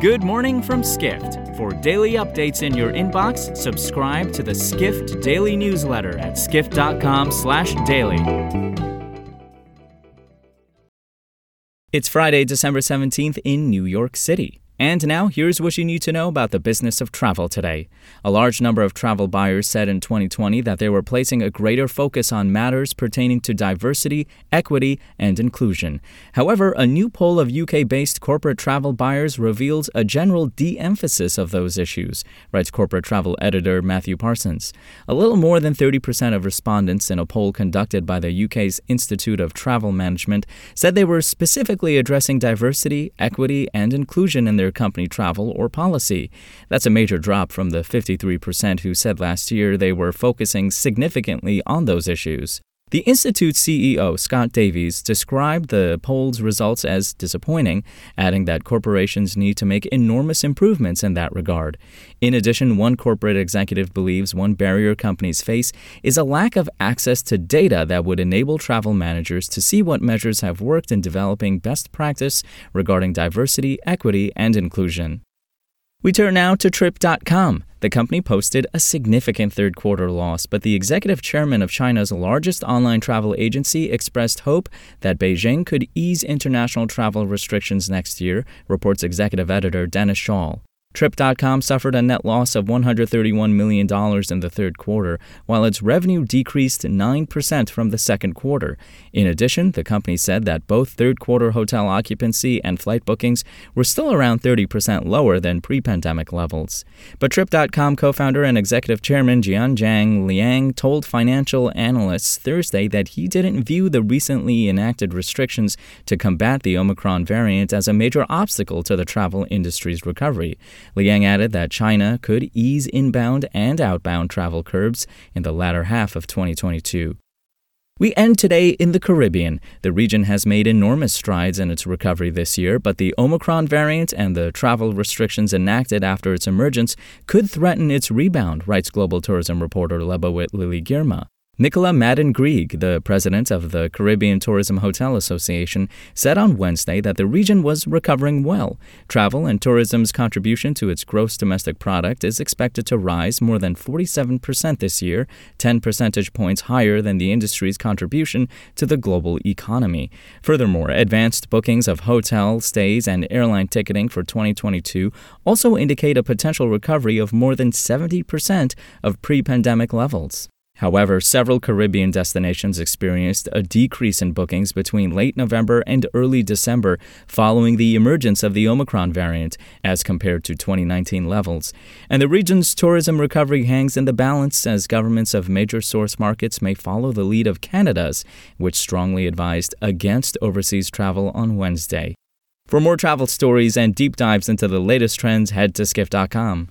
Good morning from Skift. For daily updates in your inbox, subscribe to the Skift Daily newsletter at skift.com/daily. It's Friday, December 17th in New York City. And now, here's what you need to know about the business of travel today. A large number of travel buyers said in 2020 that they were placing a greater focus on matters pertaining to diversity, equity, and inclusion. However, a new poll of UK based corporate travel buyers reveals a general de emphasis of those issues, writes corporate travel editor Matthew Parsons. A little more than 30% of respondents in a poll conducted by the UK's Institute of Travel Management said they were specifically addressing diversity, equity, and inclusion in their their company travel or policy. That's a major drop from the 53% who said last year they were focusing significantly on those issues. The Institute's CEO, Scott Davies, described the poll's results as disappointing, adding that corporations need to make enormous improvements in that regard. In addition, one corporate executive believes one barrier companies face is a lack of access to data that would enable travel managers to see what measures have worked in developing best practice regarding diversity, equity, and inclusion. We turn now to Trip.com. The company posted a significant third quarter loss, but the executive chairman of China's largest online travel agency expressed hope that Beijing could ease international travel restrictions next year, reports executive editor Dennis Schaal. Trip.com suffered a net loss of $131 million in the third quarter, while its revenue decreased 9% from the second quarter. In addition, the company said that both third quarter hotel occupancy and flight bookings were still around 30% lower than pre pandemic levels. But Trip.com co founder and executive chairman Jianzhang Liang told financial analysts Thursday that he didn't view the recently enacted restrictions to combat the Omicron variant as a major obstacle to the travel industry's recovery. Liang added that China could ease inbound and outbound travel curbs in the latter half of 2022. We end today in the Caribbean. The region has made enormous strides in its recovery this year, but the Omicron variant and the travel restrictions enacted after its emergence could threaten its rebound, writes global tourism reporter Lebawit Lily Lilligirma. Nicola Madden Greig, the president of the Caribbean Tourism Hotel Association, said on Wednesday that the region was recovering well. Travel and tourism's contribution to its gross domestic product is expected to rise more than 47% this year, 10 percentage points higher than the industry's contribution to the global economy. Furthermore, advanced bookings of hotel stays and airline ticketing for 2022 also indicate a potential recovery of more than 70% of pre pandemic levels. However, several Caribbean destinations experienced a decrease in bookings between late November and early December following the emergence of the Omicron variant as compared to 2019 levels. And the region's tourism recovery hangs in the balance as governments of major source markets may follow the lead of Canada's, which strongly advised against overseas travel on Wednesday. For more travel stories and deep dives into the latest trends, head to skift.com.